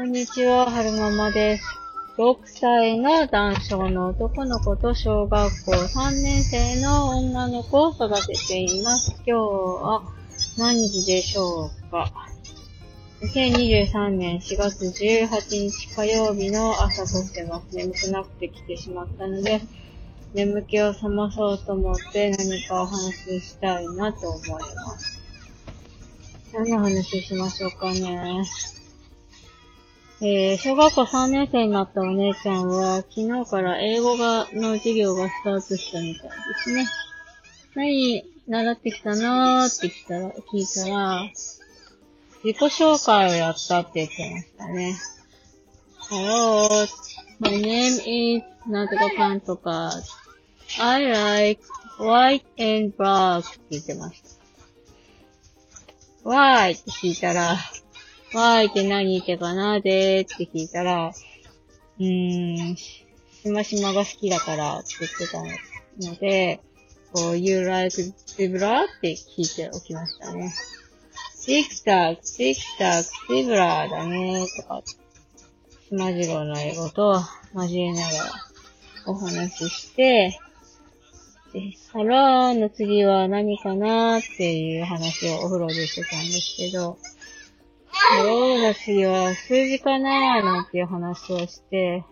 こんにちは、はるままです。6歳の男性の男の子と小学校3年生の女の子を育てています。今日は何時でしょうか ?2023 年4月18日火曜日の朝撮ってます。眠くなってきてしまったので、眠気を覚まそうと思って何かお話ししたいなと思います。何の話しましょうかね？えー、小学校3年生になったお姉ちゃんは、昨日から英語が、の授業がスタートしたみたいですね。何、習ってきたのーって聞いたら、聞いたら、自己紹介をやったって言ってましたね。Hello, my name is なんとかかんとか、I like white and black って言ってました。Why? って聞いたら、Why って何言ってかなでって聞いたら、うーん、しましまが好きだからって言ってたので、こう、You like zebra? って聞いておきましたね。ティクタク、ティクタク、ゼブラだねーとか、島次郎の英語と交えながらお話しして、で、ハローの次は何かなーっていう話をお風呂でしてたんですけど、ハローの次は数字かななんていう話をして、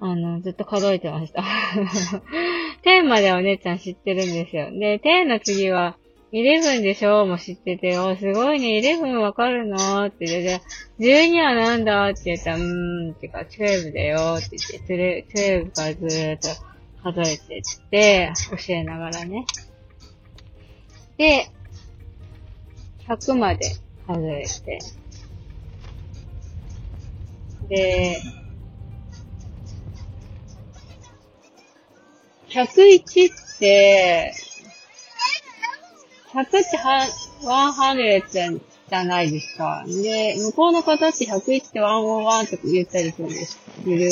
あの、ずっと数えてました。10までお姉ちゃん知ってるんですよ。で、10の次は、11でしょも知ってて、お、すごいね、11わかるのって言って、12はなんだって言ったら、うーん、ってか、12だよって言って、12からずーっと数えてって、教えながらね。で、100まで数えて、で、101って、100っては、100じゃないですか。で、向こうの方って101って101って言ったりするです。いる、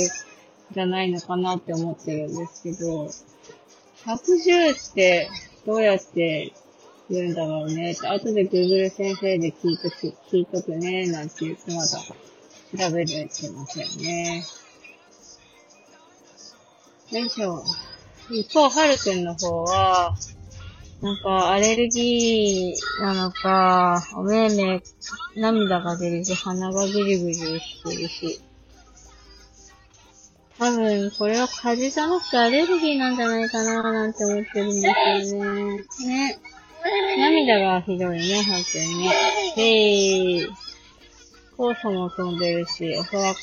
じゃないのかなって思ってるんですけど、110ってどうやって言うんだろうねって、後で Google 先生で聞いとく、聞いとくね、なんて言ってまだ調べれてませんね。よいしょ。一方、はるくんの方は、なんか、アレルギーなのか、お目目、涙が出るし、鼻がぐじぐじしてるし。多分、これは風邪じゃなくてアレルギーなんじゃないかななんて思ってるんですよね。ね。涙がひどいね、はるくんね。へい。黄砂も飛んでるし、おそらく、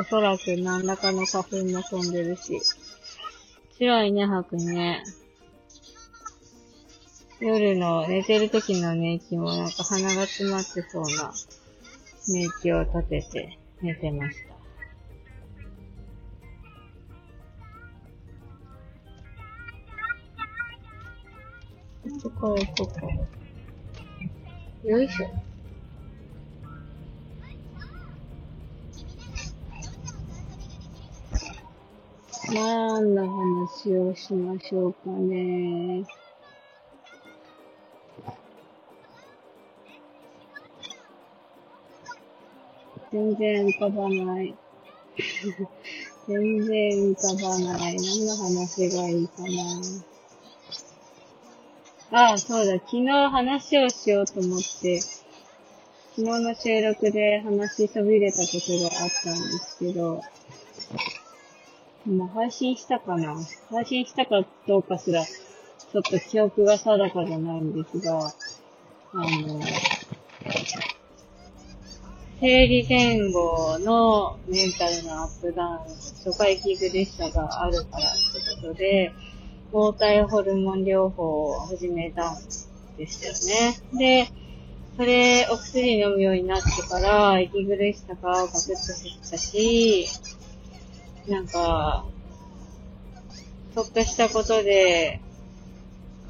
おそらく何らかの花粉も飛んでるし。辛いね、はくね。夜の寝てる時の寝息もなんか鼻が詰まってそうな寝息を立てて寝てました。ここからここ。よいしょ。何の話をしましょうかね。全然浮かばない。全然浮かばない。何の話がいいかな。ああ、そうだ。昨日話をしようと思って、昨日の収録で話しそびれたことがあったんですけど、もう配信したかな？配信したかどうかすら、ちょっと記憶が定かじゃないんですが、あの、生理前後のメンタルのアップダウン、初回息苦しさがあるからってことで、抗体ホルモン療法を始めたんですよね。で、それ、お薬飲むようになってから、息苦しさがガクッと減ったし、なんか、ちょっとしたことで、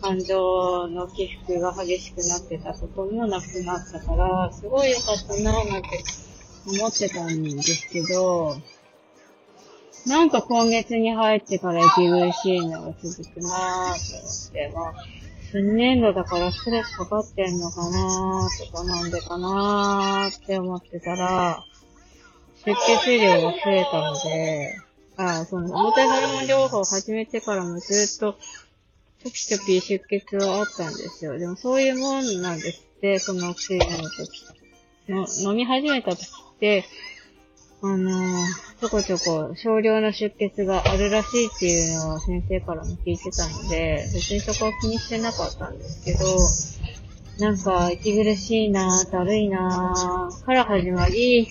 感情の起伏が激しくなってたこともなくなったから、すごい良かったなぁなんて思ってたんですけど、なんか今月に入ってから息苦しいのが続くなぁと思って、まあ、新年度だからストレスかかってんのかなぁとかなんでかなぁって思ってたら、出血量が増えたので、あ、その、重たいホルモン療法を始めてからもずっと、ちょぴちょぴ出血はあったんですよ。でもそういうもんなんですって、そのお薬飲むとき。飲み始めたときって、あの、ちょこちょこ少量の出血があるらしいっていうのを先生からも聞いてたので、別にそこは気にしてなかったんですけど、なんか、息苦しいなだるいなから始まり、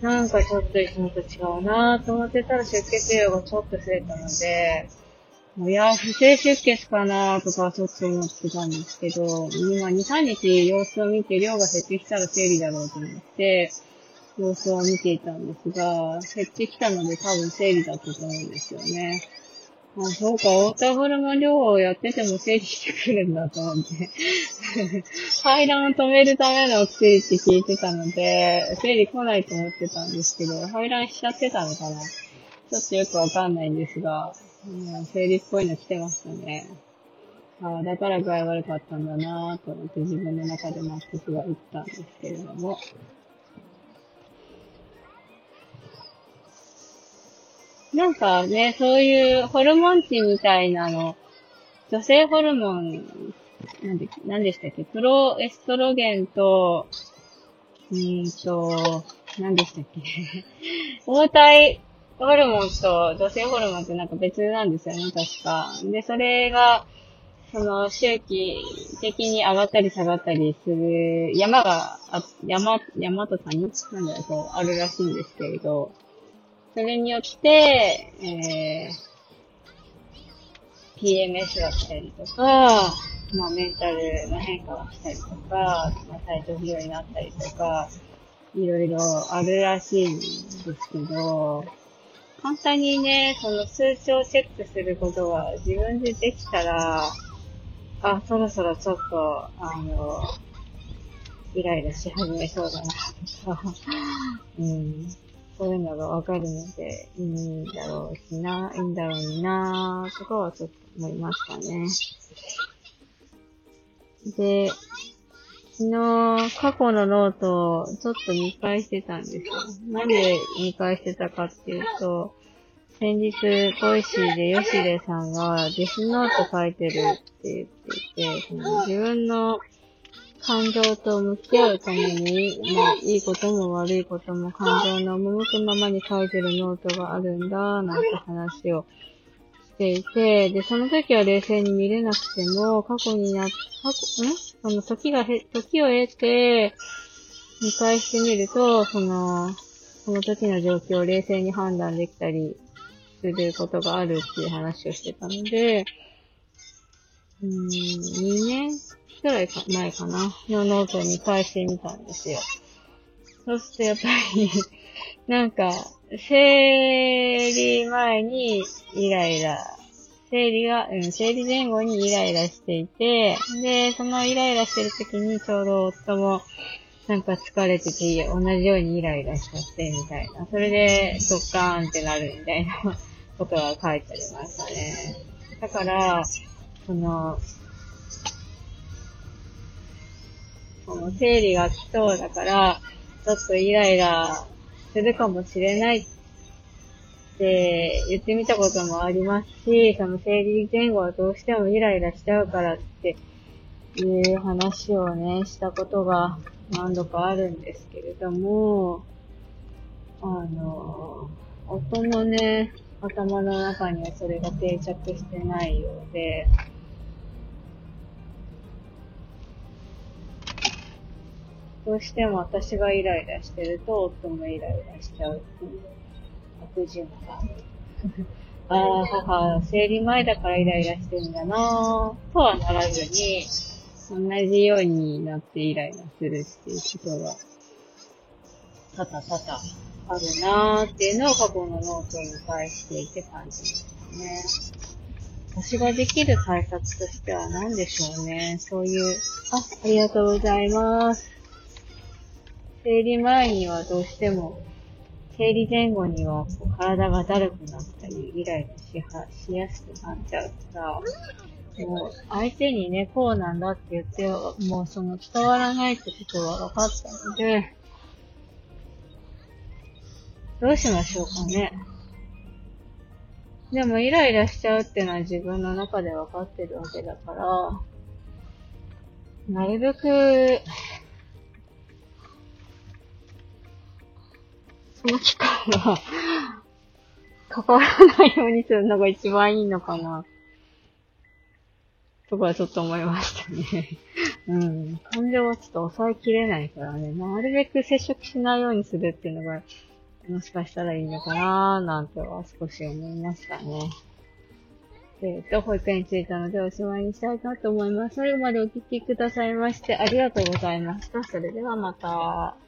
なんかちょっといつもと違うなと思ってたら出血量がちょっと増えたので、いや、不正出血かなとかちょっと思ってたんですけど、今2、3日様子を見て量が減ってきたら生理だろうと思って、様子を見ていたんですが、減ってきたので多分生理だったと思うんですよね。あ、そうか、オータホルモン療法をやってても生理してくるんだと思って。排卵を止めるためのお薬って聞いてたので、生理来ないと思ってたんですけど、排卵しちゃってたのかなちょっとよくわかんないんですが、うん、生理っぽいの来てましたね。ああ、だから具合悪かったんだなぁと思って自分の中で納得がいったんですけれども。なんかね、そういうホルモン値みたいなの、女性ホルモン、なんで、なんでしたっけ？プロエストロゲンと、うんと、なんでしたっけ？黄体ホルモンと女性ホルモンってなんか別なんですよね、確か。で、それが、その周期的に上がったり下がったりする山が、あ山、山と谷？なんだろう、こう、あるらしいんですけれど、それによって、えー、PMS が来たりとか、まあメンタルの変化が来たりとか、まあ体調不良になったりとか、いろいろあるらしいんですけど、簡単にね、その数値をチェックすることが自分でできたら、あ、そろそろちょっと、あの、イライラし始めそうだな、とか、うん、そういうのがわかるので、いいんだろうしな、いいんだろうにな、とかはちょっと思いましたね。で、昨日、過去のノートをちょっと見返してたんですよ。なんで見返してたかっていうと、先日、 Voicy でヨシレさんがデスノート書いてるって言っていて、自分の感情と向き合うために、まあ、いいことも悪いことも感情の赴くままに書いてるノートがあるんだ、なんて話をしていて、で、その時は冷静に見れなくても、過去にな、過去、ん？その時がへ、時を得て、見返してみると、その、その時の状況を冷静に判断できたりすることがあるっていう話をしてたので、うん、2年くらい前かな、のノートに返してみたんですよ。そうするとやっぱりなんか、生理前にイライラ、生理が、うん、生理前後にイライラしていて、で、そのイライラしてる時にちょうど夫も、なんか疲れてて、同じようにイライラしちゃって、みたいな。それで、ドッカーンってなるみたいなことが書いてありましたね。だから、その、その生理が来そうだから、ちょっとイライラするかもしれないって言ってみたこともありますし、その生理前後はどうしてもイライラしちゃうからっていう話をね、したことが何度かあるんですけれども、あの、夫のね、頭の中にはそれが定着してないようで、どうしても私がイライラしてると、夫もイライラしちゃうっていう悪循環。ああ、母、生理前だからイライラしてるんだなぁ、とはならずに、同じようになってイライラするっていうことが、たたたたあるなぁっていうのを過去のノート見返していて感じましたね。私ができる対策としては何でしょうね。そういう、あ、ありがとうございます。生理前にはどうしても、生理前後には体がだるくなったり、イライラしはしやすくなっちゃうから、もう相手にね、こうなんだって言って、もうその伝わらないってことは分かったので、どうしましょうかね。でもイライラしちゃうっていうのは自分の中で分かってるわけだから、なるべく、その機会は、関わらないようにするのが一番いいのかな。とかちょっと思いましたね。うん。感情はちょっと抑えきれないからね。なるべく接触しないようにするっていうのが、もしかしたらいいのかなーなんては少し思いましたね。えっ、と、保育園に着いたのでおしまいにしたいなと思います。最後までお聞きくださいましてありがとうございました。それではまた。